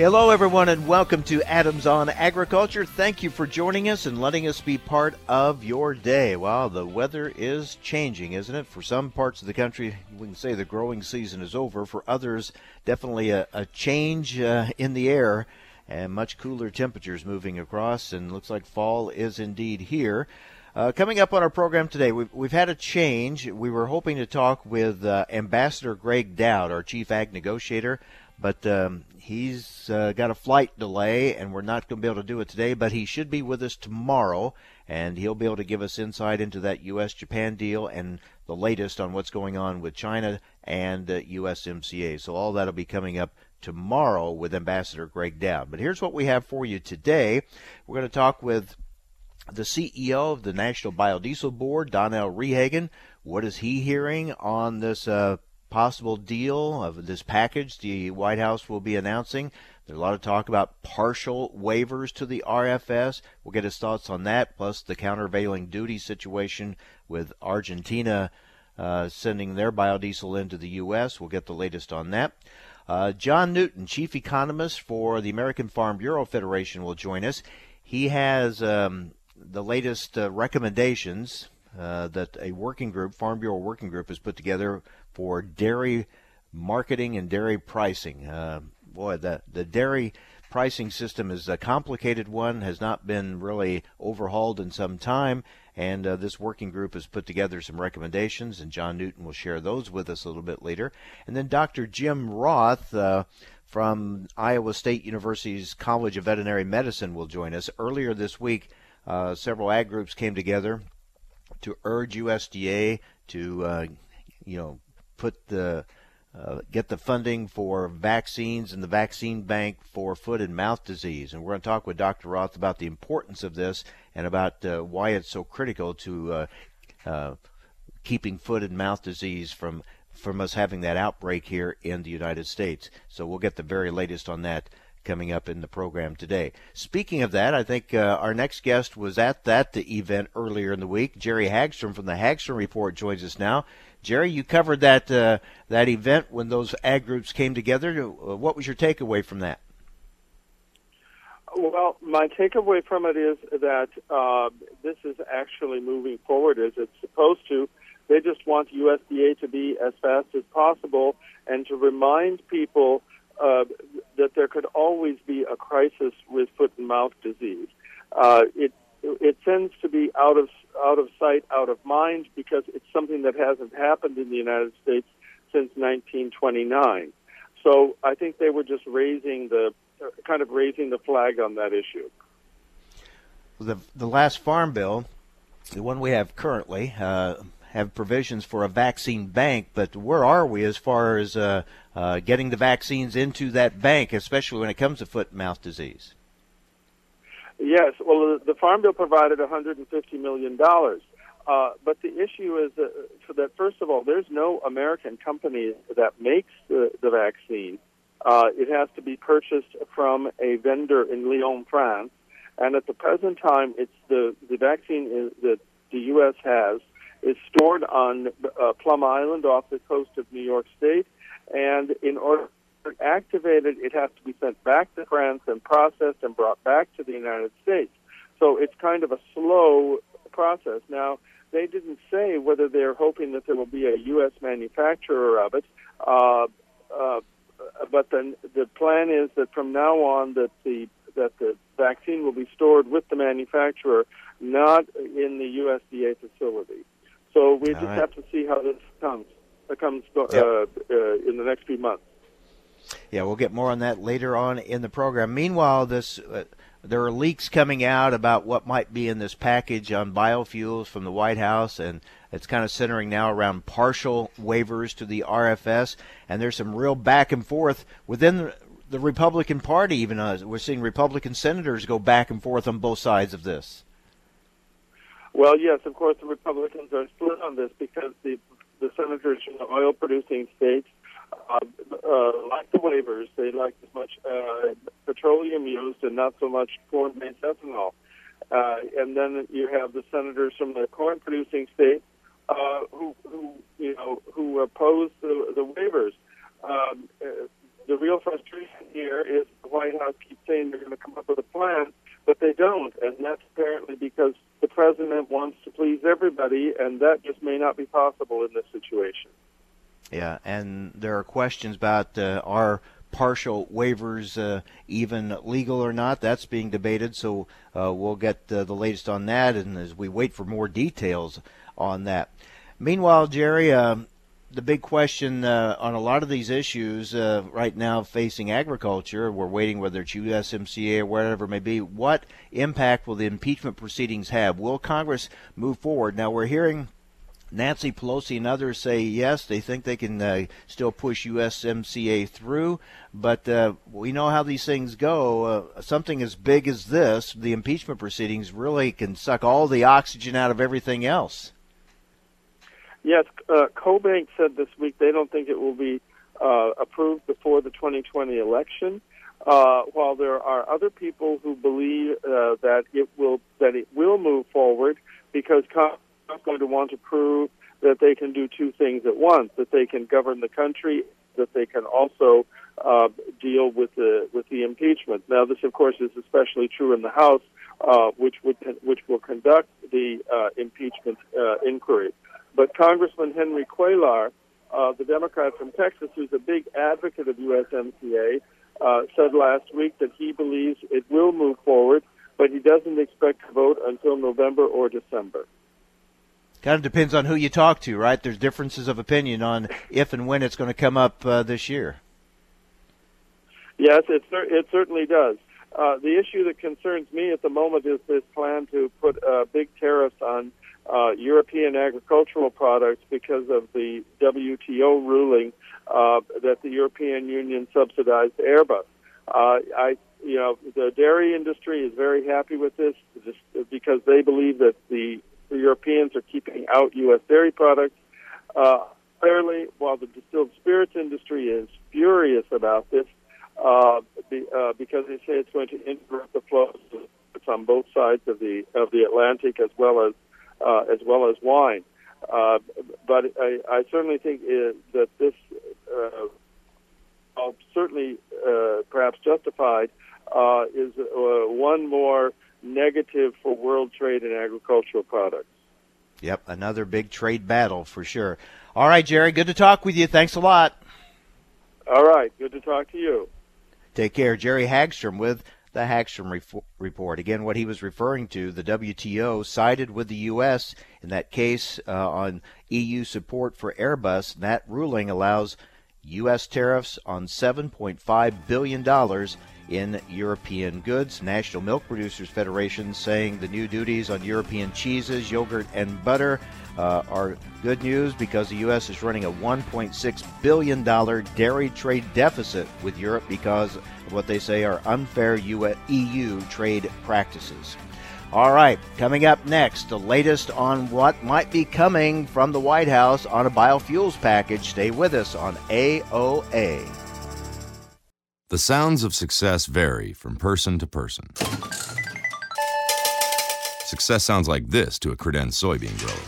Hello, everyone, and welcome to Adams on Agriculture. Thank you for joining us and letting us be part of your day. Well, the weather is changing, isn't it? For some parts of the country, we can say the growing season is over. For others, definitely a, a change uh, in the air and much cooler temperatures moving across, and looks like fall is indeed here. Uh, coming up on our program today, we've, we've had a change. We were hoping to talk with uh, Ambassador Gregg Doud, our chief ag negotiator, but um, he's uh, got a flight delay, and we're not going to be able to do it today. But he should be with us tomorrow, and he'll be able to give us insight into that U.S.-Japan deal and the latest on what's going on with China and uh, USMCA. So all that'll be coming up tomorrow with Ambassador Gregg Doud. But here's what we have for you today. We're going to talk with the CEO of the National Biodiesel Board, Donnell Rehagen. What is he hearing on this uh, possible deal of this package the White House will be announcing. There's a lot of talk about partial waivers to the RFS. We'll get his thoughts on that, plus the countervailing duty situation with Argentina uh, sending their biodiesel into the U.S. We'll get the latest on that. Uh, John Newton, chief economist for the American Farm Bureau Federation, will join us. He has um, the latest uh, recommendations uh, that a working group, Farm Bureau working group, has put together for dairy marketing and dairy pricing. Uh, boy, the the dairy pricing system is a complicated one, has not been really overhauled in some time, and uh, this working group has put together some recommendations, and John Newton will share those with us a little bit later. And then Dr. Jim Roth. Uh, from Iowa State University's College of Veterinary Medicine will join us. Earlier this week, uh, several ag groups came together to urge USDA to, uh, you know, put the uh, get the funding for vaccines and the vaccine bank for foot and mouth disease. And we're going to talk with Dr. Roth about the importance of this and about uh, why it's so critical to uh, uh, keeping foot and mouth disease from from us having that outbreak here in the United States. So we'll get the very latest on that coming up in the program today. Speaking of that, I think uh, our next guest was at that event earlier in the week. Jerry Hagstrom from the Hagstrom Report joins us now. Jerry, you covered that uh, that event when those ag groups came together. Uh, what was your takeaway from that? Well, my takeaway from it is that uh, this is actually moving forward as it's supposed to. They just want USDA to be as fast as possible and to remind people uh, that there could always be a crisis with foot and mouth disease. Uh, it it tends to be out of out of sight, out of mind, because it's something that hasn't happened in the United States since 1929. So I think they were just raising the kind of raising the flag on that issue. The the last farm bill, the one we have currently. Uh, have provisions for a vaccine bank, but where are we as far as uh, uh, getting the vaccines into that bank, especially when it comes to foot and mouth disease? Yes, well, the Farm Bill provided $150 million. Uh, but the issue is that, that, first of all, there's no American company that makes the, the vaccine. Uh, it has to be purchased from a vendor in Lyon, France. And at the present time, it's the, the vaccine is, that the U.S. has is stored on uh, Plum Island off the coast of New York State. And in order to activated, it has to be sent back to France and processed and brought back to the United States. So it's kind of a slow process. Now, they didn't say whether they're hoping that there will be a U.S. manufacturer of it, uh, uh, but then the plan is that from now on that the that the vaccine will be stored with the manufacturer, not in the USDA facility. So we All just right. have to see how this comes. Comes uh, yep. uh, in the next few months. Yeah, we'll get more on that later on in the program. Meanwhile, this uh, there are leaks coming out about what might be in this package on biofuels from the White House, and it's kind of centering now around partial waivers to the RFS. And there's some real back and forth within the Republican Party. Even uh, we're seeing Republican senators go back and forth on both sides of this. Well, yes, of course, the Republicans are split on this because the the senators from the oil-producing states uh, uh, like the waivers. They like as much uh, petroleum used and not so much corn-based ethanol. Uh, and then you have the senators from the corn-producing states uh, who, who, you know, who oppose the, the waivers. Um, uh, the real frustration here is the White House keeps saying they're going to come up with a plan, but they don't, and that's apparently because the president wants to please everybody, and that just may not be possible in this situation. Yeah, and there are questions about uh, are partial waivers uh, even legal or not. That's being debated, so uh, we'll get uh, the latest on that, and as we wait for more details on that. Meanwhile, Jerry, um, the big question uh, on a lot of these issues uh, right now facing agriculture, we're waiting whether it's USMCA or whatever it may be. What impact will the impeachment proceedings have? Will Congress move forward? Now, we're hearing Nancy Pelosi and others say yes, they think they can uh, still push USMCA through, but uh, we know how these things go. Uh, something as big as this, the impeachment proceedings, really can suck all the oxygen out of everything else. Yes, uh, CoBank said this week they don't think it will be uh, approved before the 2020 election. Uh, while there are other people who believe uh, that it will that it will move forward because Congress is going to want to prove that they can do two things at once: that they can govern the country, that they can also uh, deal with the with the impeachment. Now, this, of course, is especially true in the House, uh, which would which will conduct the uh, impeachment uh, inquiry. But Congressman Henry Cuellar, uh, the Democrat from Texas, who's a big advocate of USMCA, uh, said last week that he believes it will move forward, but he doesn't expect to vote until November or December. Kind of depends on who you talk to, right? There's differences of opinion on if and when it's going to come up uh, this year. Yes, it, it certainly does. Uh, the issue that concerns me at the moment is this plan to put uh, big tariffs on uh, European agricultural products because of the WTO ruling uh, that the European Union subsidized Airbus. Uh, I, you know, the dairy industry is very happy with this just because they believe that the, Europeans are keeping out U.S. dairy products. Uh, clearly, while the distilled spirits industry is furious about this, uh, be, uh, because they say it's going to interrupt the flow on both sides of the of the Atlantic as well as uh, as well as wine. Uh, but I, I certainly think uh, that this, uh, certainly uh, perhaps justified, uh, is uh, one more negative for world trade in agricultural products. Yep, another big trade battle for sure. All right, Jerry, good to talk with you. Thanks a lot. All right, good to talk to you. Take care. Jerry Hagstrom with the Hagstrom re- report. Again, what he was referring to, the WTO sided with the U.S. in that case uh, on EU support for Airbus. That ruling allows U.S. tariffs on $7.5 billion in European goods. National Milk Producers Federation saying the new duties on European cheeses, yogurt, and butter uh, are good news because the U.S. is running a $1.6 billion dairy trade deficit with Europe because of what they say are unfair EU trade practices. All right, coming up next, the latest on what might be coming from the White House on a biofuels package. Stay with us on AOA. The sounds of success vary from person to person. Success sounds like this to a Credenz soybean grower.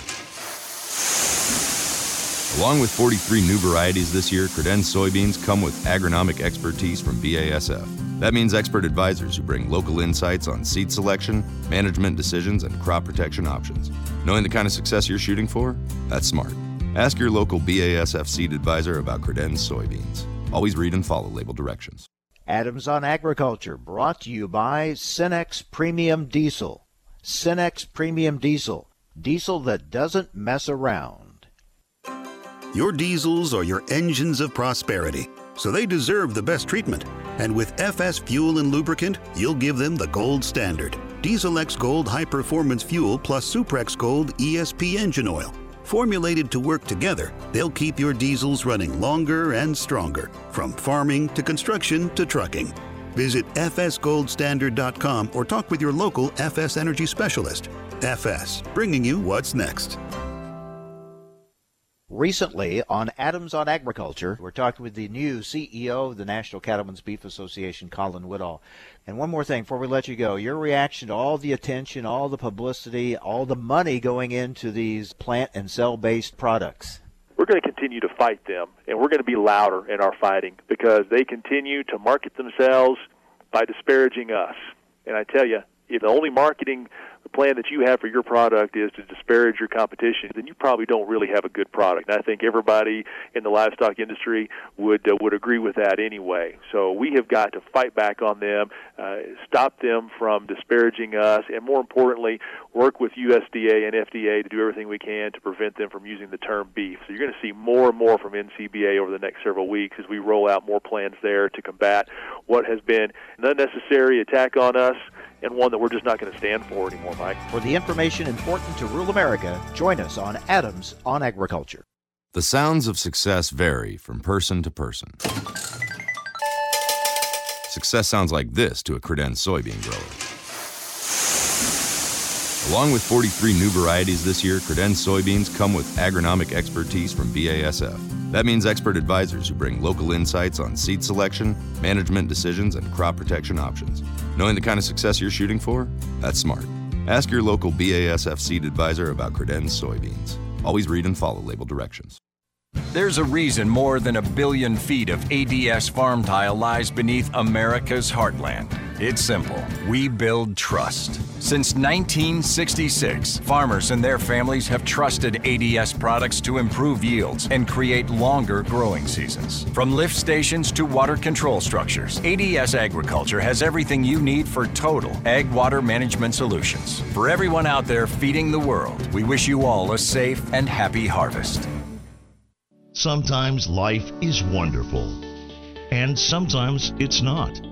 Along with 43 new varieties this year, Credenz soybeans come with agronomic expertise from BASF. That means expert advisors who bring local insights on seed selection, management decisions, and crop protection options. Knowing the kind of success you're shooting for? That's smart. Ask your local BASF seed advisor about Credenz soybeans. Always read and follow label directions. Adams on Agriculture, brought to you by Cenex Premium Diesel. Cenex Premium Diesel, diesel that doesn't mess around. Your diesels are your engines of prosperity, so they deserve the best treatment. And with FS Fuel and Lubricant, you'll give them the gold standard. Diesel X Gold High Performance Fuel plus Suprex Gold ESP engine oil. Formulated to work together, they'll keep your diesels running longer and stronger, from farming to construction to trucking. Visit fsgoldstandard.com or talk with your local FS Energy specialist. FS, bringing you what's next. Recently on Adams on Agriculture, we're talking with the new CEO of the National Cattlemen's Beef Association, Colin Woodall. And one more thing before we let you go your reaction to all the attention, all the publicity, all the money going into these plant and cell based products. We're going to continue to fight them, and we're going to be louder in our fighting because they continue to market themselves by disparaging us. And I tell you, if the only marketing plan that you have for your product is to disparage your competition, then you probably don't really have a good product. And I think everybody in the livestock industry would uh, would agree with that anyway. So we have got to fight back on them, uh, stop them from disparaging us, and more importantly, work with USDA and FDA to do everything we can to prevent them from using the term beef. So you're going to see more and more from NCBA over the next several weeks as we roll out more plans there to combat what has been an unnecessary attack on us and one that we're just not going to stand for anymore, Mike. For the information important to rural America, join us on Adams on Agriculture. The sounds of success vary from person to person. Success sounds like this to a Credenz soybean grower. Along with 43 new varieties this year, Credenz soybeans come with agronomic expertise from BASF. That means expert advisors who bring local insights on seed selection, management decisions, and crop protection options. Knowing the kind of success you're shooting for? That's smart. Ask your local BASF seed advisor about Credenz soybeans. Always read and follow label directions. There's a reason more than a billion feet of ADS farm tile lies beneath America's heartland. It's simple. We build trust. Since 1966, farmers and their families have trusted ADS products to improve yields and create longer growing seasons. From lift stations to water control structures, ADS Agriculture has everything you need for total ag water management solutions. For everyone out there feeding the world, we wish you all a safe and happy harvest. Sometimes life is wonderful, and sometimes it's not.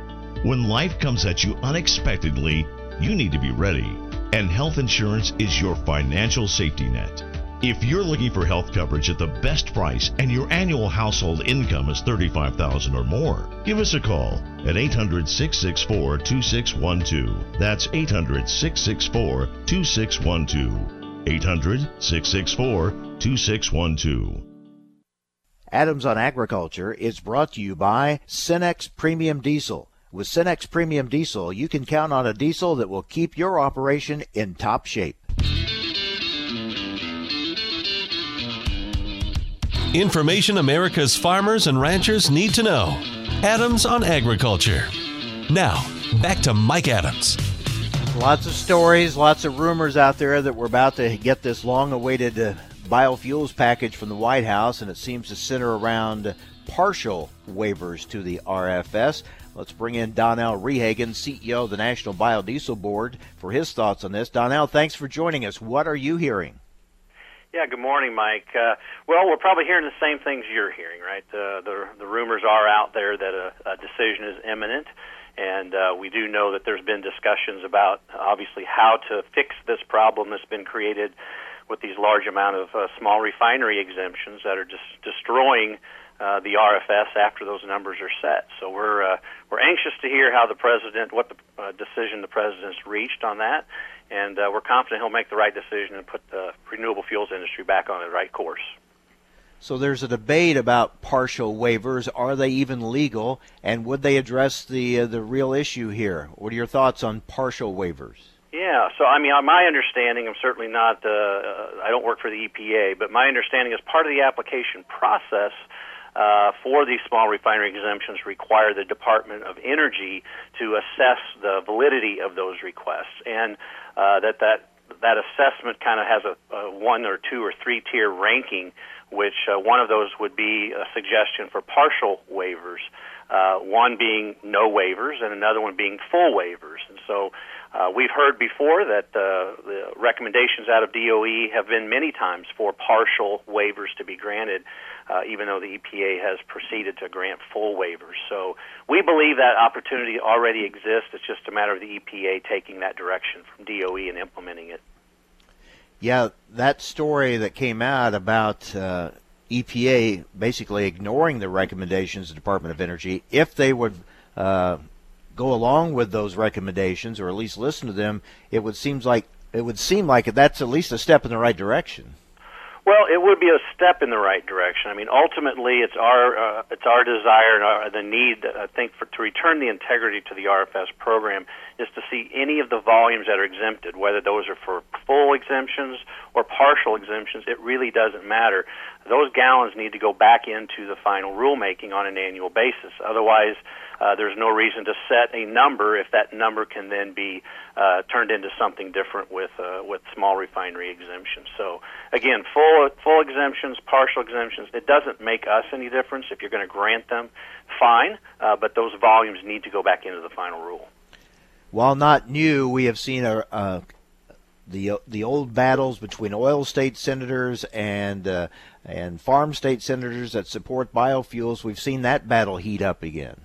When life comes at you unexpectedly, you need to be ready, and health insurance is your financial safety net. If you're looking for health coverage at the best price and your annual household income is 35,000 or more, give us a call at 800 664 2612. That's 800 664 2612. 800 664 2612. Adams on Agriculture is brought to you by Cenex Premium Diesel. With Cenex Premium Diesel, you can count on a diesel that will keep your operation in top shape. Information America's farmers and ranchers need to know. Adams on Agriculture. Now, back to Mike Adams. Lots of stories, lots of rumors out there that we're about to get this long awaited uh, biofuels package from the White House, and it seems to center around partial waivers to the RFS. Let's bring in Donnell Rehagen, CEO of the National Biodiesel Board, for his thoughts on this. Donnell, thanks for joining us. What are you hearing? Yeah, good morning, Mike. Uh, well, we're probably hearing the same things you're hearing, right? Uh, the the rumors are out there that a, a decision is imminent. And uh, we do know that there's been discussions about obviously how to fix this problem that's been created with these large amount of uh, small refinery exemptions that are just destroying uh, the RFS after those numbers are set. So we're uh, we're anxious to hear how the president, what the uh, decision the president's reached on that, and uh, we're confident he'll make the right decision and put the renewable fuels industry back on the right course. So there's a debate about partial waivers. Are they even legal, and would they address the uh, the real issue here? What are your thoughts on partial waivers? Yeah, so I mean, my understanding, I'm certainly not, uh, uh I don't work for the EPA, but my understanding is part of the application process uh, for these small refinery exemptions require the Department of Energy to assess the validity of those requests, and uh, that that that assessment kind of has a, a one or two or three tier ranking which uh, one of those would be a suggestion for partial waivers, uh, one being no waivers and another one being full waivers. And so Uh, we've heard before that uh, the recommendations out of DOE have been many times for partial waivers to be granted, uh, even though the EPA has proceeded to grant full waivers. So we believe that opportunity already exists. It's just a matter of the EPA taking that direction from DOE and implementing it. Yeah, that story that came out about uh, EPA basically ignoring the recommendations of the Department of Energy, if they would uh, go along with those recommendations or at least listen to them, it would seems like it would seem like that's at least a step in the right direction. Well, it would be a step in the right direction. I mean, ultimately, it's our uh, it's our desire and our, the need, I think, for to return the integrity to the RFS program is to see any of the volumes that are exempted, whether those are for full exemptions or partial exemptions. It really doesn't matter. Those gallons need to go back into the final rulemaking on an annual basis. Otherwise, uh, there's no reason to set a number if that number can then be uh, turned into something different with uh, with small refinery exemptions. So again, full full exemptions, partial exemptions, it doesn't make us any difference. If you're going to grant them, fine, uh, but those volumes need to go back into the final rule. While not new, we have seen a, a the the old battles between oil state senators and uh, and farm state senators that support biofuels. We've seen that battle heat up again.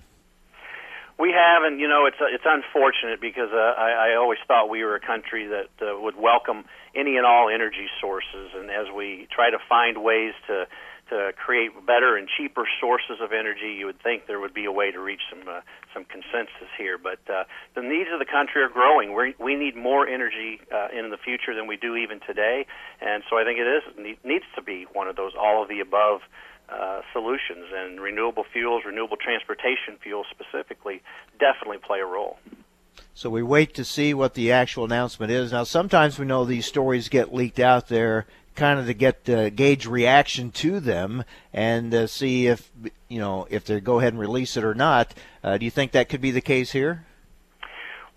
We have, and you know, it's it's unfortunate because uh, I, I always thought we were a country that uh, would welcome any and all energy sources, and as we try to find ways to to create better and cheaper sources of energy, you would think there would be a way to reach some uh, some consensus here. But uh, the needs of the country are growing. We we need more energy uh, in the future than we do even today, and so I think it is needs to be one of those all of the above uh, solutions, and renewable fuels, renewable transportation fuels specifically, definitely play a role. So we wait to see what the actual announcement is. Now, sometimes we know these stories get leaked out there, kind of to get uh, gauge reaction to them and uh, see if you know if they go ahead and release it or not. Uh, do you think that could be the case here?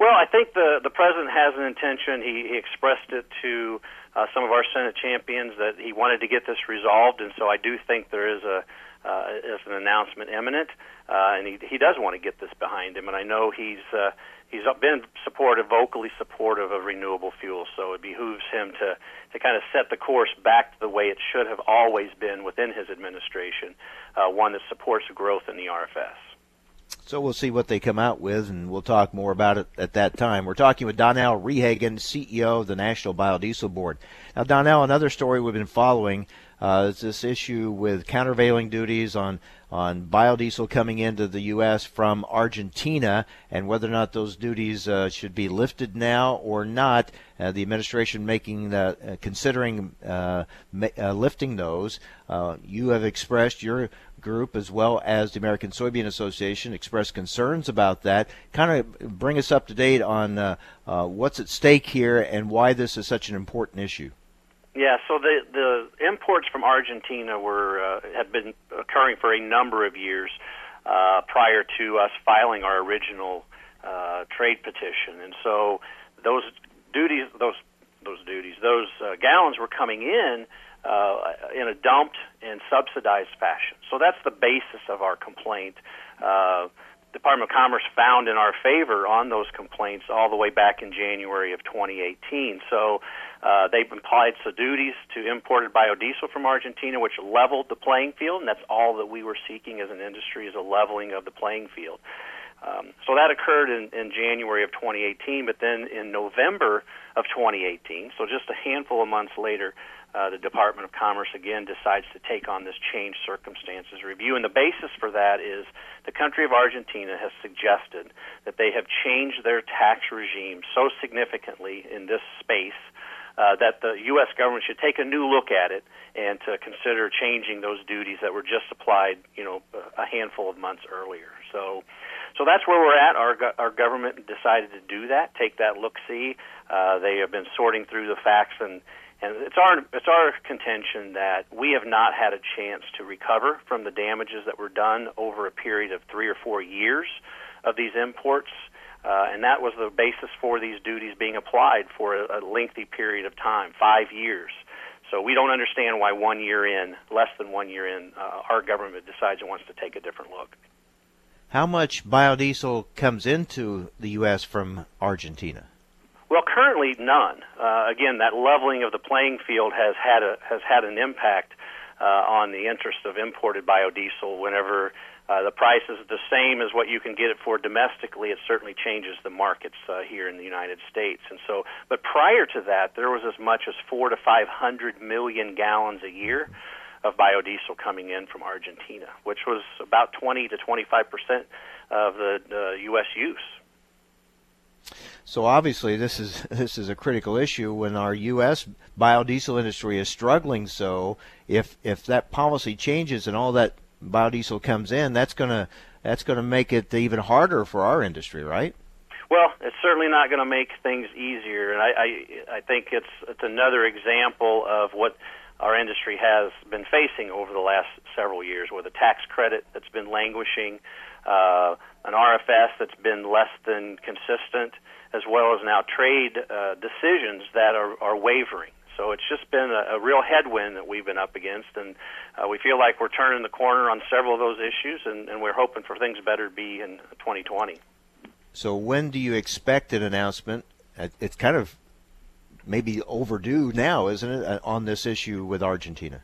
Well, I think the the president has an intention. He, he expressed it to uh, some of our Senate champions that he wanted to get this resolved, and so I do think there is a uh, is an announcement imminent, uh, and he he does want to get this behind him, and I know he's uh, he's been supportive, vocally supportive of renewable fuels, so it behooves him to to kind of set the course back to the way it should have always been within his administration, uh, one that supports growth in the RFS. So we'll see what they come out with, and we'll talk more about it at that time. We're talking with Donnell Rehagen, CEO of the National Biodiesel Board. Now, Donnell, another story we've been following uh, is this issue with countervailing duties on on biodiesel coming into the U.S. from Argentina, and whether or not those duties uh, should be lifted now or not. Uh, the administration making the, uh, considering uh, ma- uh, lifting those. you have expressed your group as well as the American Soybean Association expressed concerns about that. Kind of bring us up to date on uh, uh, what's at stake here and why this is such an important issue. Yeah, so the the imports from Argentina were uh, have been occurring for a number of years uh, prior to us filing our original uh, trade petition, and so those duties, those those duties, those uh, gallons were coming in uh, in a dumped and subsidized fashion. So that's the basis of our complaint. Uh, Department of Commerce found in our favor on those complaints all the way back in January of 2018. So uh, they've applied some duties to imported biodiesel from Argentina, which leveled the playing field, and that's all that we were seeking as an industry is a leveling of the playing field. Um, so that occurred in, in January of 2018, but then in November of 2018, so just a handful of months later, uh, the Department of Commerce again decides to take on this changed circumstances review. And the basis for that is the country of Argentina has suggested that they have changed their tax regime so significantly in this space uh, that the U.S. government should take a new look at it and to consider changing those duties that were just applied, you know, a handful of months earlier. So, so that's where we're at. Our our government decided to do that, take that look see. Uh, they have been sorting through the facts and and it's our it's our contention that we have not had a chance to recover from the damages that were done over a period of three or four years of these imports, uh, and that was the basis for these duties being applied for a, a lengthy period of time, five years. So we don't understand why one year in, less than one year in, uh, our government decides it wants to take a different look. How much biodiesel comes into the U.S. from Argentina? Well, currently none. Uh, again, that leveling of the playing field has had a, has had an impact uh, on the interest of imported biodiesel. Whenever uh, the price is the same as what you can get it for domestically, it certainly changes the markets uh, here in the United States. And so, but prior to that, there was as much as four to five hundred million gallons a year of biodiesel coming in from Argentina, which was about 20 to 25 percent of the uh, U.S. use. So obviously, this is this is a critical issue when our U.S. biodiesel industry is struggling. So if if that policy changes and all that biodiesel comes in, that's gonna that's gonna make it even harder for our industry, right? Well, it's certainly not going to make things easier, and I, I I think it's it's another example of what our industry has been facing over the last several years, with a tax credit that's been languishing, uh, an RFS that's been less than consistent, as well as now trade uh, decisions that are, are wavering. So it's just been a, a real headwind that we've been up against, and uh, we feel like we're turning the corner on several of those issues, and, and we're hoping for things better to be in 2020. So when do you expect an announcement? It's kind of maybe overdue now, isn't it, uh, on this issue with Argentina?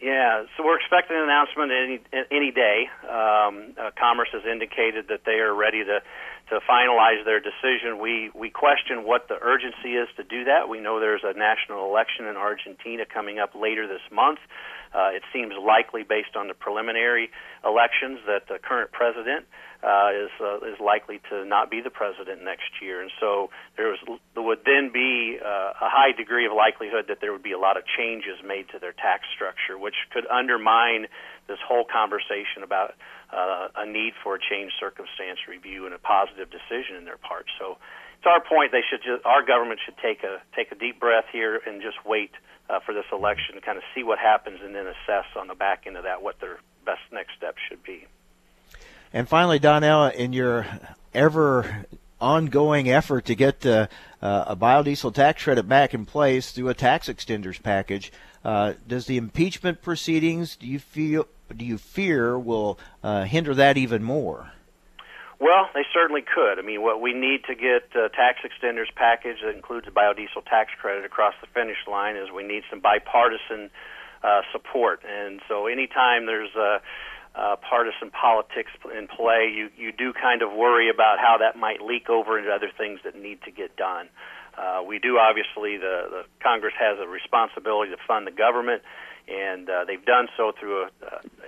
Yeah, so we're expecting an announcement any any day. Um, uh, Commerce has indicated that they are ready to to finalize their decision. We we question what the urgency is to do that. We know there's a national election in Argentina coming up later this month. Uh, it seems likely, based on the preliminary elections, that the current president uh, is uh, is likely to not be the president next year, and so there was there would then be uh, a high degree of likelihood that there would be a lot of changes made to their tax structure, which could undermine this whole conversation about uh, a need for a change circumstance review and a positive decision in their part. So, it's our point. They should just, our government should take a take a deep breath here and just wait uh, for this election to kind of see what happens and then assess on the back end of that what their best next steps should be. And finally, Donnell, in your ever ongoing effort to get uh, uh, a biodiesel tax credit back in place through a tax extenders package, uh, does the impeachment proceedings do you feel do you fear will uh, hinder that even more? Well, they certainly could. I mean, what we need to get a tax extenders package that includes a biodiesel tax credit across the finish line is we need some bipartisan uh, support. And so, anytime there's a uh, partisan politics in play, you you do kind of worry about how that might leak over into other things that need to get done. Uh, we do obviously the, the Congress has a responsibility to fund the government, and uh, they've done so through a,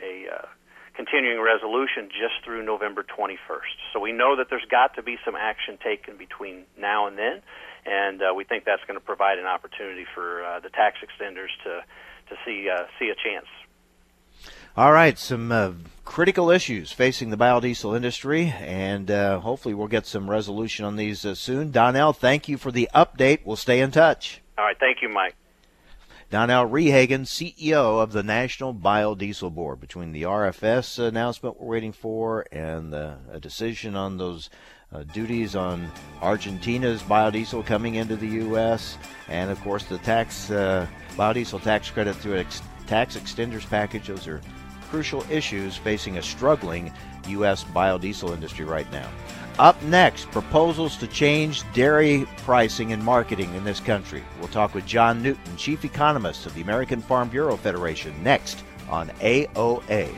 a, a continuing resolution just through November 21st. So we know that there's got to be some action taken between now and then, and uh, we think that's going to provide an opportunity for uh, the tax extenders to to see uh, see a chance all right, some uh, critical issues facing the biodiesel industry, and uh, hopefully we'll get some resolution on these uh, soon. Donnell, thank you for the update. We'll stay in touch. All right, thank you, Mike. Donnell Rehagen, CEO of the National Biodiesel Board. Between the RFS announcement we're waiting for and a decision on those uh, duties on Argentina's biodiesel coming into the U.S., and of course the tax uh, biodiesel tax credit through ex- tax extenders package, those are crucial issues facing a struggling U.S. biodiesel industry right now. Up next, proposals to change dairy pricing and marketing in this country. We'll talk with John Newton, Chief Economist of the American Farm Bureau Federation, next on AOA.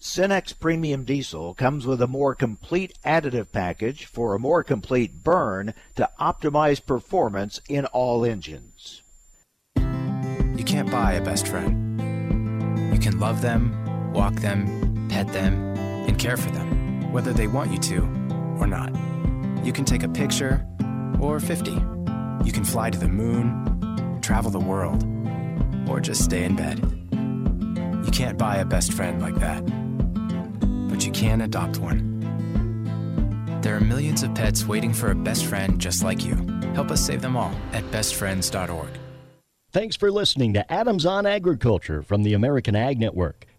Cenex Premium Diesel comes with a more complete additive package for a more complete burn to optimize performance in all engines. You can't buy a best friend. You can love them, walk them, pet them, and care for them, whether they want you to or not. You can take a picture or 50. You can fly to the moon, travel the world, or just stay in bed. You can't buy a best friend like that, but you can adopt one. There are millions of pets waiting for a best friend just like you. Help us save them all at bestfriends.org. Thanks for listening to Adams on Agriculture from the American Ag Network.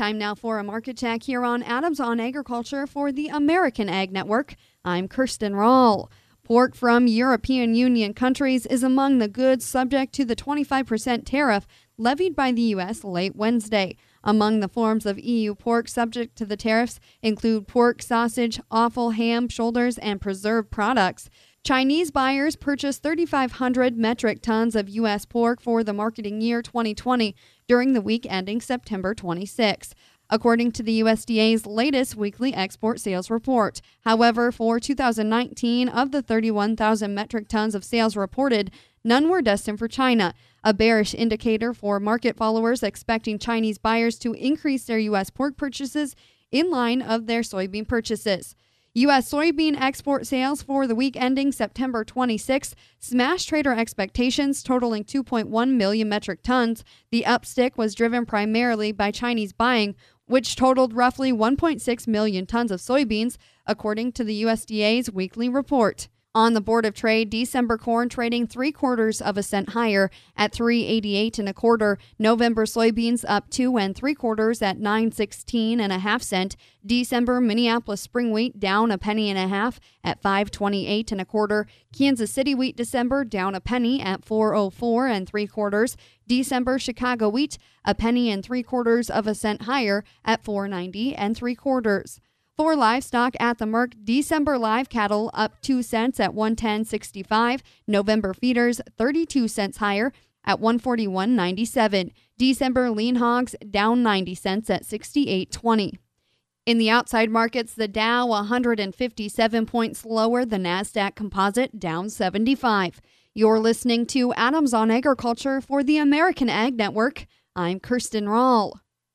Time now for a market check here on Adams on Agriculture for the American Ag Network. I'm Kirsten Rahl. Pork from European Union countries is among the goods subject to the 25% tariff levied by the U.S. late Wednesday. Among the forms of EU pork subject to the tariffs include pork, sausage, offal, ham, shoulders, and preserved products. Chinese buyers purchased 3,500 metric tons of U.S. pork for the marketing year 2020 during the week ending September 26 according to the USDA's latest weekly export sales report. However, for 2019, of the 31,000 metric tons of sales reported, none were destined for China, a bearish indicator for market followers expecting Chinese buyers to increase their U.S. pork purchases in line of their soybean purchases. U.S. soybean export sales for the week ending September 26 smashed trader expectations, totaling 2.1 million metric tons. The upstick was driven primarily by Chinese buying, which totaled roughly 1.6 million tons of soybeans, according to the USDA's weekly report. On the Board of Trade, December corn trading three quarters of a cent higher at 388 and a quarter. November soybeans up two and three quarters at 916 and a half cent. December Minneapolis spring wheat down a penny and a half at 528 and a quarter. Kansas City wheat December down a penny at 404 and three quarters. December Chicago wheat a penny and three quarters of a cent higher at 490 and three quarters. For livestock at the Merc, December live cattle up 2 cents at 110.65. November feeders 32 cents higher at 141.97. December lean hogs down 90 cents at 68.20. In the outside markets, the Dow 157 points lower, the Nasdaq Composite down 75. You're listening to Adams on Agriculture for the American Ag Network. I'm Kirsten Rahl.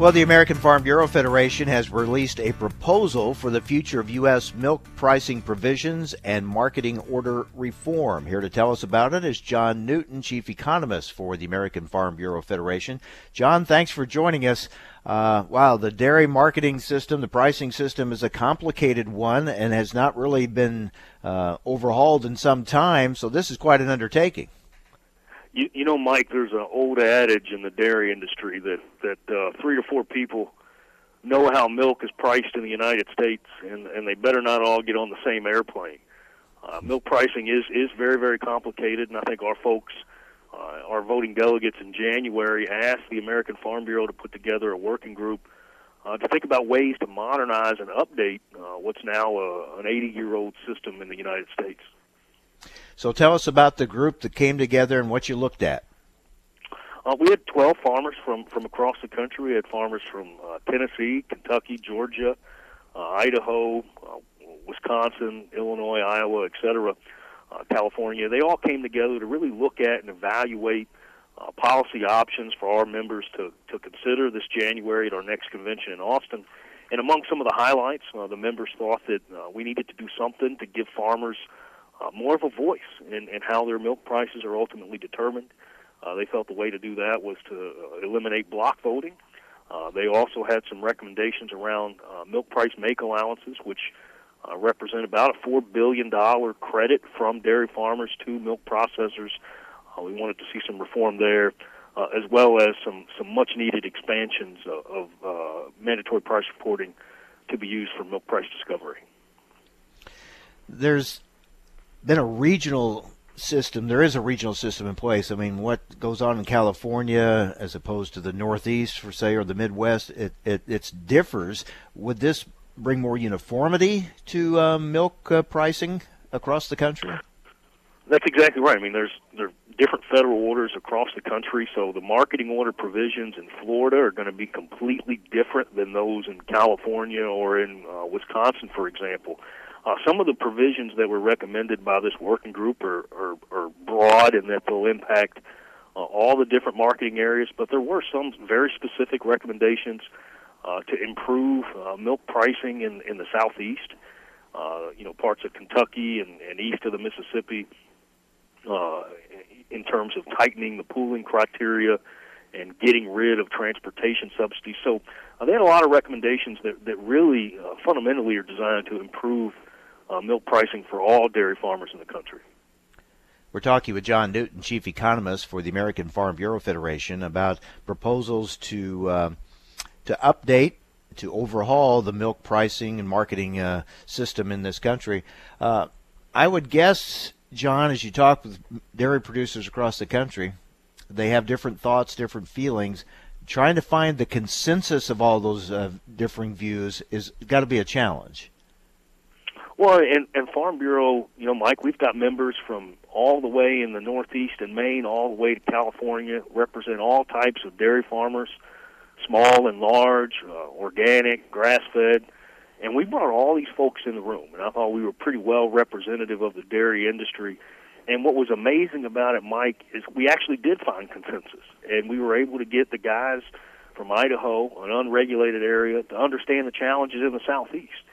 Well, the American Farm Bureau Federation has released a proposal for the future of U.S. milk pricing provisions and marketing order reform. Here to tell us about it is John Newton, Chief Economist for the American Farm Bureau Federation. John, thanks for joining us. Uh, wow, the dairy marketing system, the pricing system is a complicated one and has not really been uh, overhauled in some time, so this is quite an undertaking. You, you know, Mike, there's an old adage in the dairy industry that that uh, three or four people know how milk is priced in the United States, and and they better not all get on the same airplane. Uh, milk pricing is is very very complicated, and I think our folks, uh, our voting delegates in January, asked the American Farm Bureau to put together a working group uh, to think about ways to modernize and update uh, what's now uh, an 80 year old system in the United States. So tell us about the group that came together and what you looked at. Uh, we had 12 farmers from, from across the country. We had farmers from uh, Tennessee, Kentucky, Georgia, uh, Idaho, uh, Wisconsin, Illinois, Iowa, etc., uh, California. They all came together to really look at and evaluate uh, policy options for our members to, to consider this January at our next convention in Austin. And among some of the highlights, the members thought that we needed to do something to give farmers uh, more of a voice in, in how their milk prices are ultimately determined. Uh, they felt the way to do that was to uh, eliminate block voting. Uh, they also had some recommendations around uh, milk price make allowances, which uh, represent about a $4 billion credit from dairy farmers to milk processors. Uh, we wanted to see some reform there, uh, as well as some, some much needed expansions of, of uh, mandatory price reporting to be used for milk price discovery. There's been a regional system. There is a regional system in place. I mean, what goes on in California as opposed to the Northeast, for say, or the Midwest, it it it's differs. Would this bring more uniformity to uh, milk uh, pricing across the country? That's exactly right. I mean, there's there are different federal orders across the country, so the marketing order provisions in Florida are going to be completely different than those in California or in uh, Wisconsin, for example. Uh, some of the provisions that were recommended by this working group are, are, are broad in that they'll impact uh, all the different marketing areas, but there were some very specific recommendations uh, to improve uh, milk pricing in, in the southeast. Uh, you know, parts of Kentucky and, and east of the Mississippi, uh, in terms of tightening the pooling criteria and getting rid of transportation subsidies. So uh, they had a lot of recommendations that, that really uh, fundamentally are designed to improve uh, milk pricing for all dairy farmers in the country. We're talking with John Newton, chief economist for the American Farm Bureau Federation, about proposals to uh, to update, to overhaul the milk pricing and marketing uh, system in this country. Uh, I would guess, John, as you talk with dairy producers across the country, they have different thoughts, different feelings. Trying to find the consensus of all those uh, differing views is got to be a challenge. Well, and, and Farm Bureau, you know, Mike, we've got members from all the way in the Northeast and Maine, all the way to California, represent all types of dairy farmers small and large, uh, organic, grass fed. And we brought all these folks in the room, and I thought we were pretty well representative of the dairy industry. And what was amazing about it, Mike, is we actually did find consensus, and we were able to get the guys from Idaho, an unregulated area, to understand the challenges in the southeast,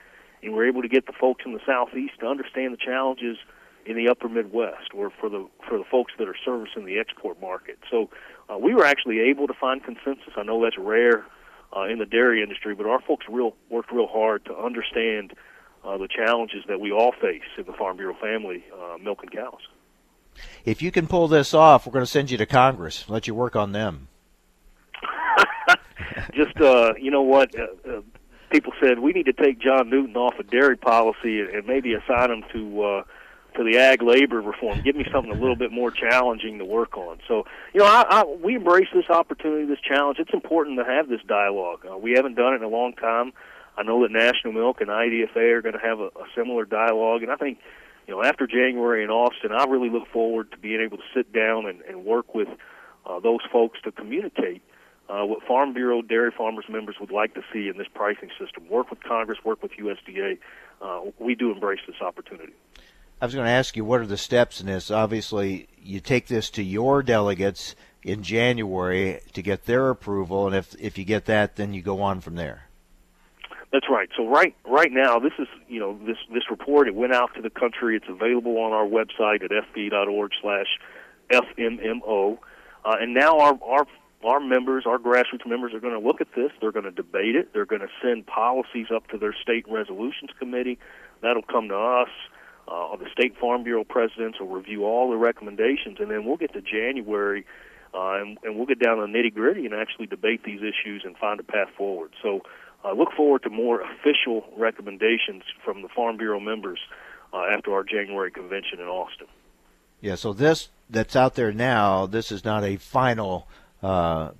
and we we're able to get the folks in the southeast to understand the challenges in the upper Midwest, or for the for the folks that are servicing the export market. So uh, we were actually able to find consensus. I know that's rare uh, in the dairy industry, but our folks real worked real hard to understand uh, the challenges that we all face in the Farm Bureau family, uh, milking cows. If you can pull this off, we're going to send you to Congress. Let you work on them. Just uh, you know what. People said we need to take John Newton off of dairy policy and, and maybe assign him to uh, to the ag labor reform. Give me something a little bit more challenging to work on. So, you know, I, I, we embrace this opportunity, this challenge. It's important to have this dialogue. Uh, we haven't done it in a long time. I know that National Milk and IDFA are going to have a, a similar dialogue, and I think, you know, after January in Austin, I really look forward to being able to sit down and, and work with uh, those folks to communicate uh, what Farm Bureau dairy farmers members would like to see in this pricing system. Work with Congress, work with USDA. Uh, we do embrace this opportunity. I was going to ask you what are the steps in this. Obviously, you take this to your delegates in January to get their approval, and if if you get that, then you go on from there. That's right. So right right now, this is you know this this report. It went out to the country. It's available on our website at fb.org/fmmo, uh, and now our our our members, our grassroots members, are going to look at this. They're going to debate it. They're going to send policies up to their state resolutions committee. That'll come to us uh, the State Farm Bureau presidents will review all the recommendations, and then we'll get to January, uh, and, and we'll get down to the nitty gritty and actually debate these issues and find a path forward. So, uh, look forward to more official recommendations from the Farm Bureau members uh, after our January convention in Austin. Yeah. So this that's out there now, this is not a final. Uh,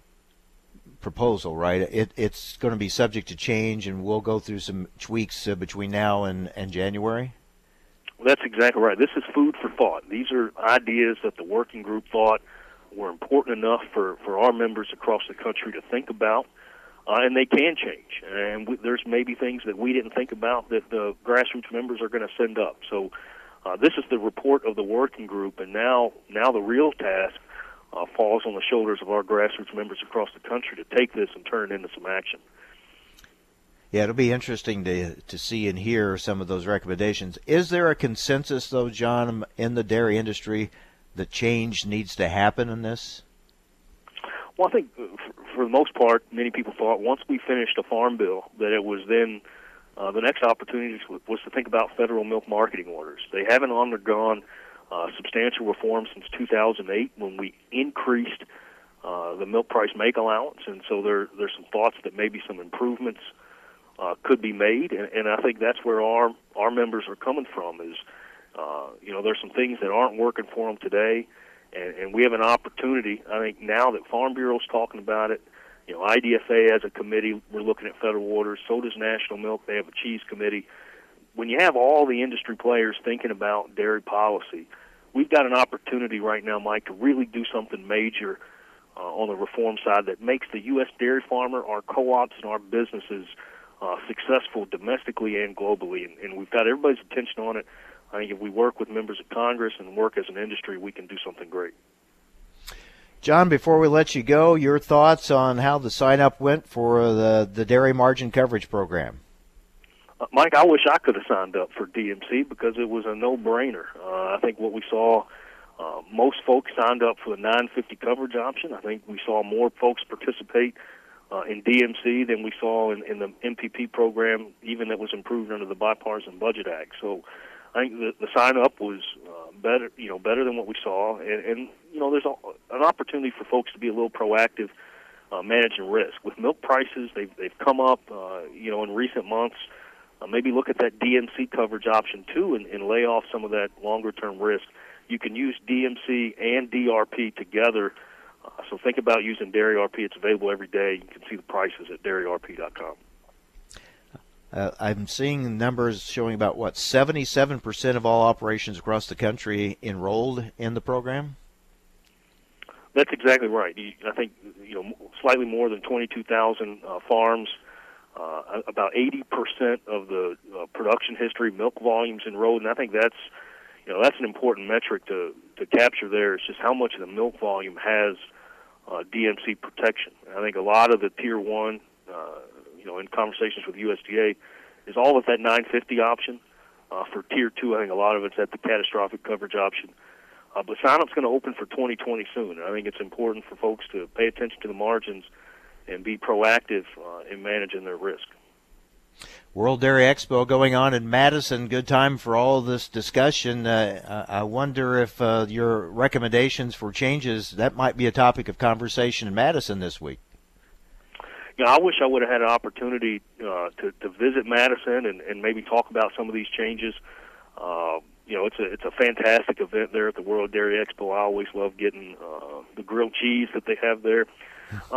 proposal, right? It, it's going to be subject to change, and we'll go through some tweaks uh, between now and, and January. Well, that's exactly right. This is food for thought. These are ideas that the working group thought were important enough for, for our members across the country to think about, uh, and they can change. And we, there's maybe things that we didn't think about that the grassroots members are going to send up. So uh, this is the report of the working group, and now now the real task uh, falls on the shoulders of our grassroots members across the country to take this and turn it into some action. Yeah, it'll be interesting to to see and hear some of those recommendations. Is there a consensus, though, John, in the dairy industry that change needs to happen in this? Well, I think for the most part, many people thought once we finished a farm bill that it was then uh, the next opportunity was to think about federal milk marketing orders. They haven't undergone uh, substantial reform since 2008 when we increased uh, the milk price make allowance, and so there there's some thoughts that maybe some improvements uh, could be made, and, and I think that's where our our members are coming from. Is uh, you know there's some things that aren't working for them today, and, and we have an opportunity. I think now that Farm Bureau's talking about it, you know IDFA has a committee. We're looking at federal orders. So does National Milk. They have a cheese committee. When you have all the industry players thinking about dairy policy, we've got an opportunity right now, Mike, to really do something major uh, on the reform side that makes the U.S. dairy farmer, our co-ops, and our businesses uh, successful domestically and globally. And, and we've got everybody's attention on it. I think if we work with members of Congress and work as an industry, we can do something great. John, before we let you go, your thoughts on how the sign up went for the, the dairy margin coverage program? Mike, I wish I could have signed up for DMC because it was a no brainer. Uh, I think what we saw, uh, most folks signed up for the 950 coverage option. I think we saw more folks participate uh, in DMC than we saw in, in the MPP program, even that was improved under the Bipartisan Budget Act. So I think the, the sign up was uh, better, you know, better than what we saw, and, and you know, there's a, an opportunity for folks to be a little proactive, uh, managing risk with milk prices. They've they've come up, uh, you know, in recent months. Uh, maybe look at that DMC coverage option too, and, and lay off some of that longer term risk. You can use DMC and DRP together uh, so think about using Dairy RP. It's available every day. You can see the prices at dairyrp.com. Uh, I'm seeing numbers showing about what 77% of all operations across the country enrolled in the program. That's exactly right. I think you know slightly more than 22,000 uh, farms, uh, about 80% of the uh, production history, milk volumes enrolled, and I think that's you know that's an important metric to to capture. There, it's just how much of the milk volume has uh, DMC protection. I think a lot of the tier one, uh, you know, in conversations with USDA, is all at that 950 option. Uh, for tier two, I think a lot of it's at the catastrophic coverage option. Uh, but sign-up's going to open for 2020 soon. I think it's important for folks to pay attention to the margins and be proactive uh, in managing their risk. World Dairy Expo going on in Madison. Good time for all this discussion. Uh, I wonder if uh, your recommendations for changes that might be a topic of conversation in Madison this week. You know, I wish I would have had an opportunity uh, to to visit Madison and, and maybe talk about some of these changes. Uh, you know, it's a it's a fantastic event there at the World Dairy Expo. I always love getting uh, the grilled cheese that they have there. Uh,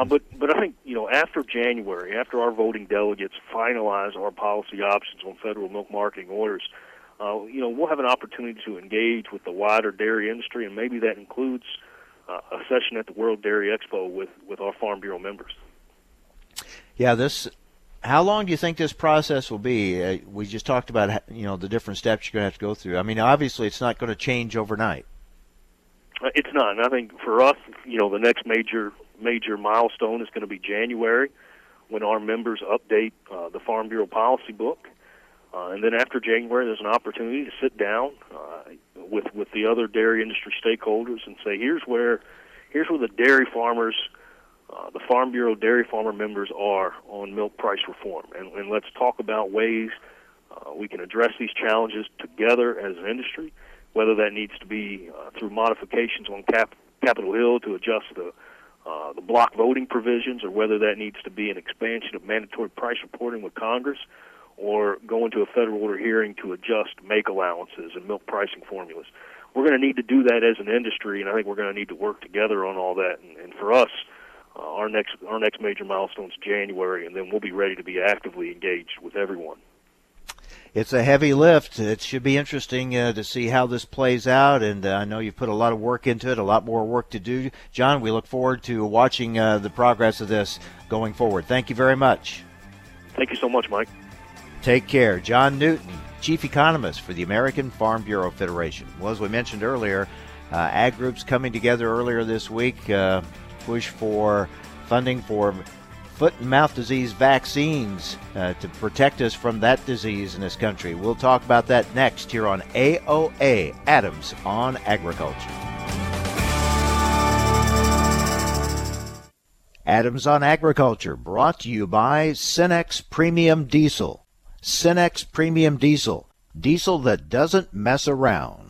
but but I think you know after January, after our voting delegates finalize our policy options on federal milk marketing orders, uh, you know we'll have an opportunity to engage with the wider dairy industry, and maybe that includes uh, a session at the World Dairy Expo with with our Farm Bureau members. Yeah, this. How long do you think this process will be? Uh, we just talked about you know the different steps you're going to have to go through. I mean, obviously, it's not going to change overnight. Uh, it's not. And I think for us, you know, the next major major milestone is going to be January when our members update uh, the Farm Bureau policy book. Uh, and then after January, there's an opportunity to sit down uh, with with the other dairy industry stakeholders and say, here's where here's where the dairy farmers, uh, the Farm Bureau dairy farmer members are on milk price reform, and, and let's talk about ways uh, we can address these challenges together as an industry. Whether that needs to be uh, through modifications on Cap- Capitol Hill to adjust the uh, the block voting provisions, or whether that needs to be an expansion of mandatory price reporting with Congress, or go into a federal order hearing to adjust make allowances and milk pricing formulas. We're going to need to do that as an industry, and I think we're going to need to work together on all that. And, and for us, uh, our next our next major milestone is January, and then we'll be ready to be actively engaged with everyone it's a heavy lift. It should be interesting uh, to see how this plays out, and uh, I know you've put a lot of work into it, a lot more work to do. John, we look forward to watching uh, the progress of this going forward. Thank you very much. Thank you so much, Mike. Take care. John Newton, Chief Economist for the American Farm Bureau Federation. Well, as we mentioned earlier, uh, ag groups coming together earlier this week, uh, push for funding for foot and mouth disease vaccines uh, to protect us from that disease in this country. We'll talk about that next here on AOA Adams on Agriculture. Adams on Agriculture brought to you by Cenex Premium Diesel. Cenex Premium Diesel, diesel that doesn't mess around.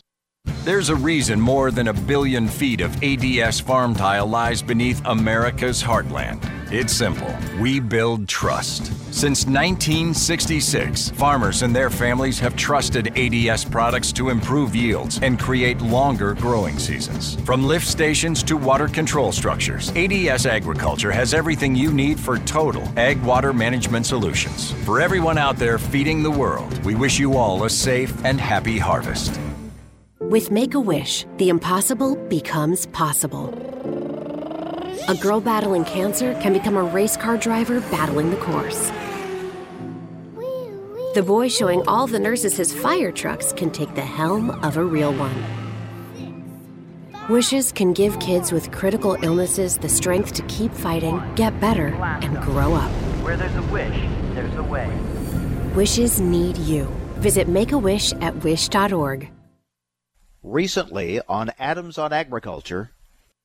There's a reason more than a billion feet of ADS farm tile lies beneath America's heartland. It's simple. We build trust. Since 1966, farmers and their families have trusted ADS products to improve yields and create longer growing seasons. From lift stations to water control structures, ADS Agriculture has everything you need for total ag water management solutions. For everyone out there feeding the world, we wish you all a safe and happy harvest. With Make a Wish, the impossible becomes possible. A girl battling cancer can become a race car driver battling the course. The boy showing all the nurses his fire trucks can take the helm of a real one. Wishes can give kids with critical illnesses the strength to keep fighting, get better, and grow up. Where there's a wish, there's a way. Wishes need you. Visit Make a Wish at wish.org. Recently, on Adams on Agriculture,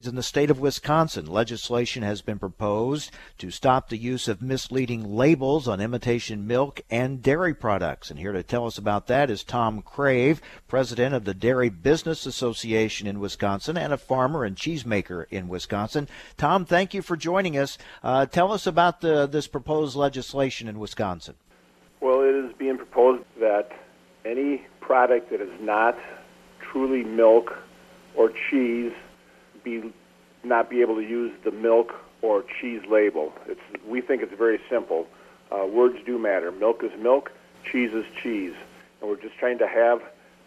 in the state of Wisconsin, legislation has been proposed to stop the use of misleading labels on imitation milk and dairy products. And here to tell us about that is Tom Crave, president of the Dairy Business Association in Wisconsin and a farmer and cheesemaker in Wisconsin. Tom, thank you for joining us. Uh, tell us about the, this proposed legislation in Wisconsin. Well, it is being proposed that any product that is not truly milk or cheese be not be able to use the milk or cheese label. It's we think it's very simple. Uh, words do matter. Milk is milk, cheese is cheese, and we're just trying to have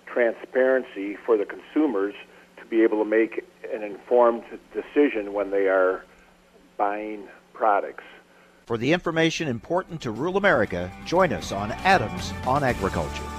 transparency for the consumers to be able to make an informed decision when they are buying products. For the information important to rural America, join us on Adams on Agriculture.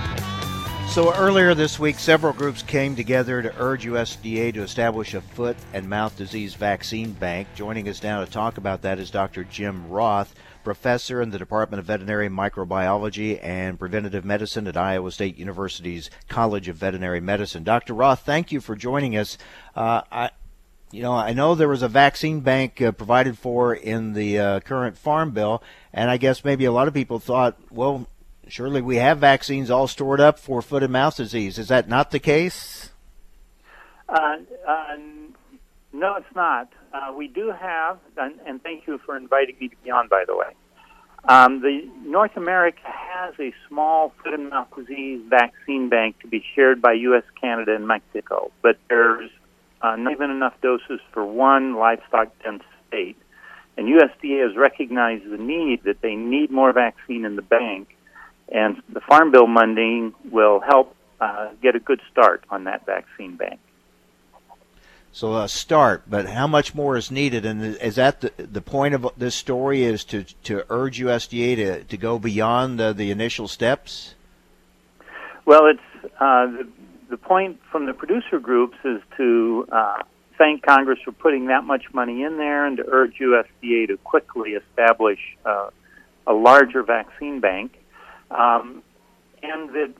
So earlier this week, several groups came together to urge USDA to establish a foot and mouth disease vaccine bank. Joining us now to talk about that is Dr. Jim Roth, professor in the Department of Veterinary Microbiology and Preventive Medicine at Iowa State University's College of Veterinary Medicine. Dr. Roth, thank you for joining us. Uh, I, you know, I know there was a vaccine bank uh, provided for in the uh, current farm bill, and I guess maybe a lot of people thought, well, surely we have vaccines all stored up for foot and mouth disease. Is that not the case? Uh, uh, no, it's not. Uh, we do have, and, and, thank you for inviting me to be on, by the way. Um, the North America has a small foot and mouth disease vaccine bank to be shared by U.S., Canada, and Mexico, but there's uh, not even enough doses for one livestock dense state. And USDA has recognized the need that they need more vaccine in the bank, and the Farm Bill funding will help uh, get a good start on that vaccine bank. So a start, but how much more is needed? And is that the, the point of this story? Is to to urge USDA to to go beyond the, the initial steps? Well, it's uh, the the point from the producer groups is to uh, thank Congress for putting that much money in there and to urge USDA to quickly establish uh, a larger vaccine bank. Um, and that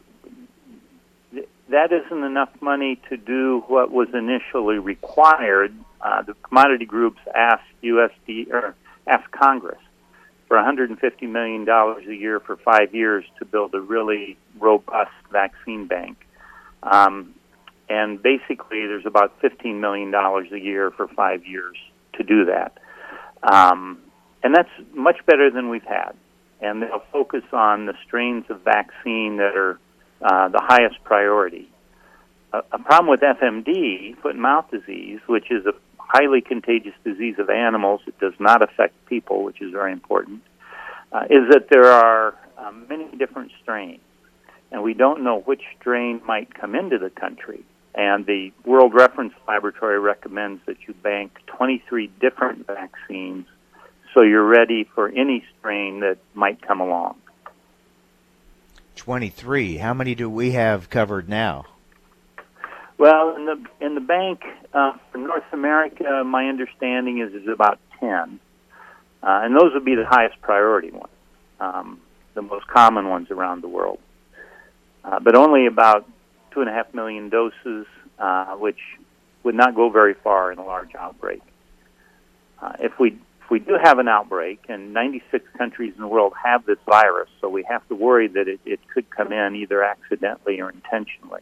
that isn't enough money to do what was initially required. Uh, the commodity groups asked USD or asked Congress for 150 million dollars a year for five years to build a really robust vaccine bank. Um, and basically, there's about $15 million a year for five years to do that. Um, and that's much better than we've had. And they'll focus on the strains of vaccine that are uh, the highest priority. A, a problem with FMD, foot and mouth disease, which is a highly contagious disease of animals, it does not affect people, which is very important, uh, is that there are um, many different strains and we don't know which strain might come into the country. And the World Reference Laboratory recommends that you bank 23 different vaccines so you're ready for any strain that might come along. 23. How many do we have covered now? Well, in the in the bank uh, for North America, my understanding is is about 10, uh, and those would be the highest priority ones, um, the most common ones around the world uh, but only about two and a half million doses, uh, which would not go very far in a large outbreak. Uh, if we we do have an outbreak, and 96 countries in the world have this virus, so we have to worry that it, it could come in either accidentally or intentionally.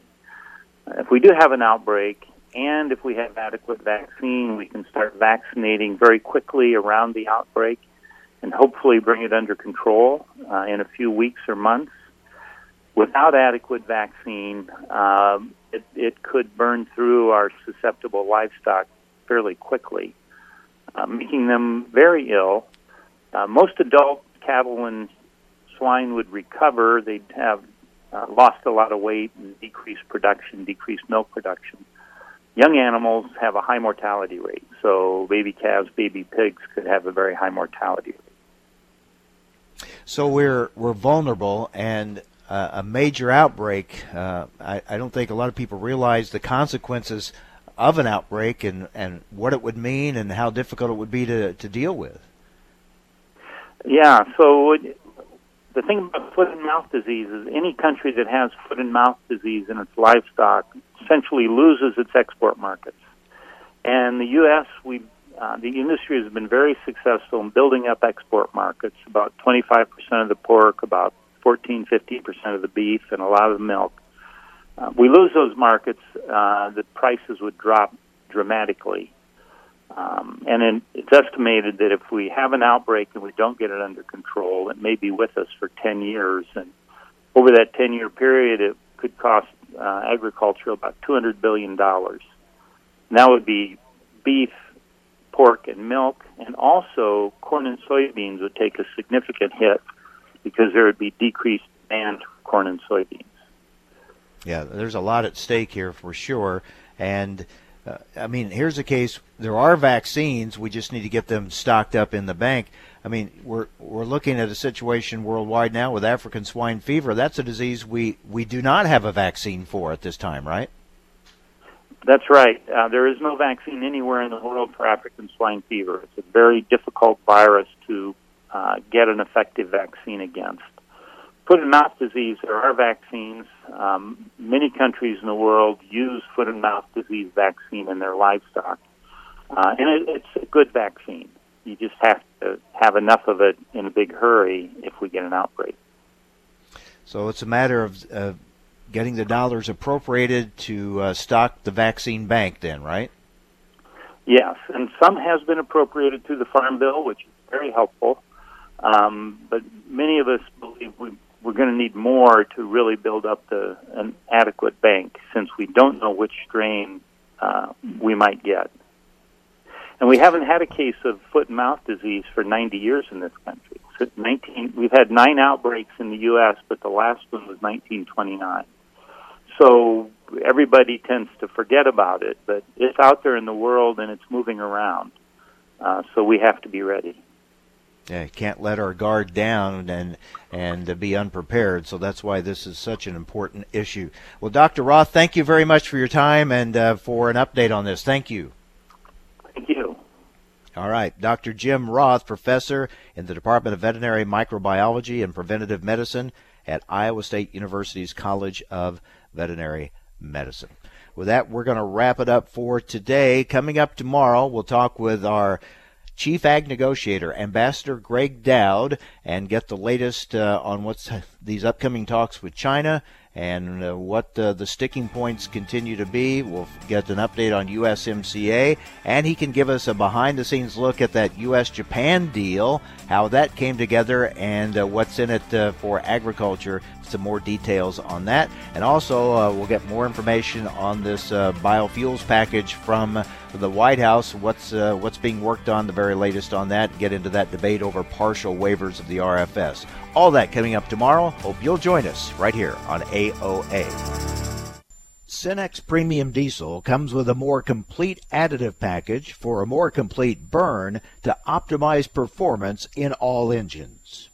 Uh, if we do have an outbreak, and if we have adequate vaccine, we can start vaccinating very quickly around the outbreak and hopefully bring it under control uh, in a few weeks or months without adequate vaccine, um, it, it could burn through our susceptible livestock fairly quickly, uh, making them very ill. Uh, most adult cattle and swine would recover. They'd have uh, lost a lot of weight and decreased production, decreased milk production. Young animals have a high mortality rate, so baby calves, baby pigs could have a very high mortality rate. So we're we're vulnerable, and uh, a major outbreak, uh, I, I don't think a lot of people realize the consequences of an outbreak and, and what it would mean and how difficult it would be to, to deal with. Yeah, so the thing about foot and mouth disease is any country that has foot and mouth disease in its livestock essentially loses its export markets. And the U.S., we uh, the industry has been very successful in building up export markets. About 25% of the pork, about 14, 15% of the beef, and a lot of the milk. Uh, we lose those markets, uh, the prices would drop dramatically. Um, and in, it's estimated that if we have an outbreak and we don't get it under control, it may be with us for 10 years. And over that 10 year period, it could cost uh, agriculture about $200 billion. And that would be beef, pork, and milk, and also corn and soybeans would take a significant hit because there would be decreased demand for corn and soybeans. Yeah, there's a lot at stake here for sure. And uh, I mean, here's the case: there are vaccines. We just need to get them stocked up in the bank. I mean, we're we're looking at a situation worldwide now with African swine fever. That's a disease we we do not have a vaccine for at this time, right? That's right. Uh, there is no vaccine anywhere in the world for African swine fever. It's a very difficult virus to uh, get an effective vaccine against. Foot and mouth disease, there are vaccines. Um, many countries in the world use foot and mouth disease vaccine in their livestock. Uh, and it, it's a good vaccine. You just have to have enough of it in a big hurry if we get an outbreak. So it's a matter of uh, getting the dollars appropriated to uh, stock the vaccine bank, then, right? Yes, and some has been appropriated through the Farm Bill, which is very helpful. Um, but many of us believe we, we're going to need more to really build up the an adequate bank, since we don't know which strain uh, we might get. And we haven't had a case of foot and mouth disease for 90 years in this country. So 19, we've had nine outbreaks in the U.S., but the last one was 1929. So everybody tends to forget about it, but it's out there in the world and it's moving around. Uh, so we have to be ready. Yeah, can't let our guard down and and be unprepared. So that's why this is such an important issue. Well, Dr. Roth, thank you very much for your time and uh, for an update on this. Thank you. Thank you. All right, Dr. Jim Roth, professor in the Department of Veterinary Microbiology and Preventive Medicine at Iowa State University's College of Veterinary Medicine. With that, we're going to wrap it up for today. Coming up tomorrow, we'll talk with our Chief Ag Negotiator, Ambassador Gregg Doud, and get the latest uh, on what's these upcoming talks with China and uh, what uh, the sticking points continue to be. We'll get an update on USMCA, and he can give us a behind the scenes look at that US Japan deal, how that came together, and uh, what's in it uh, for agriculture. Some more details on that. And also, uh, we'll get more information on this uh, biofuels package from the White House. What's, what's being worked on, the very latest on that. Get into that debate over partial waivers of the RFS. All that coming up tomorrow. Hope you'll join us right here on AOA. Cenex Premium Diesel comes with a more complete additive package for a more complete burn to optimize performance in all engines.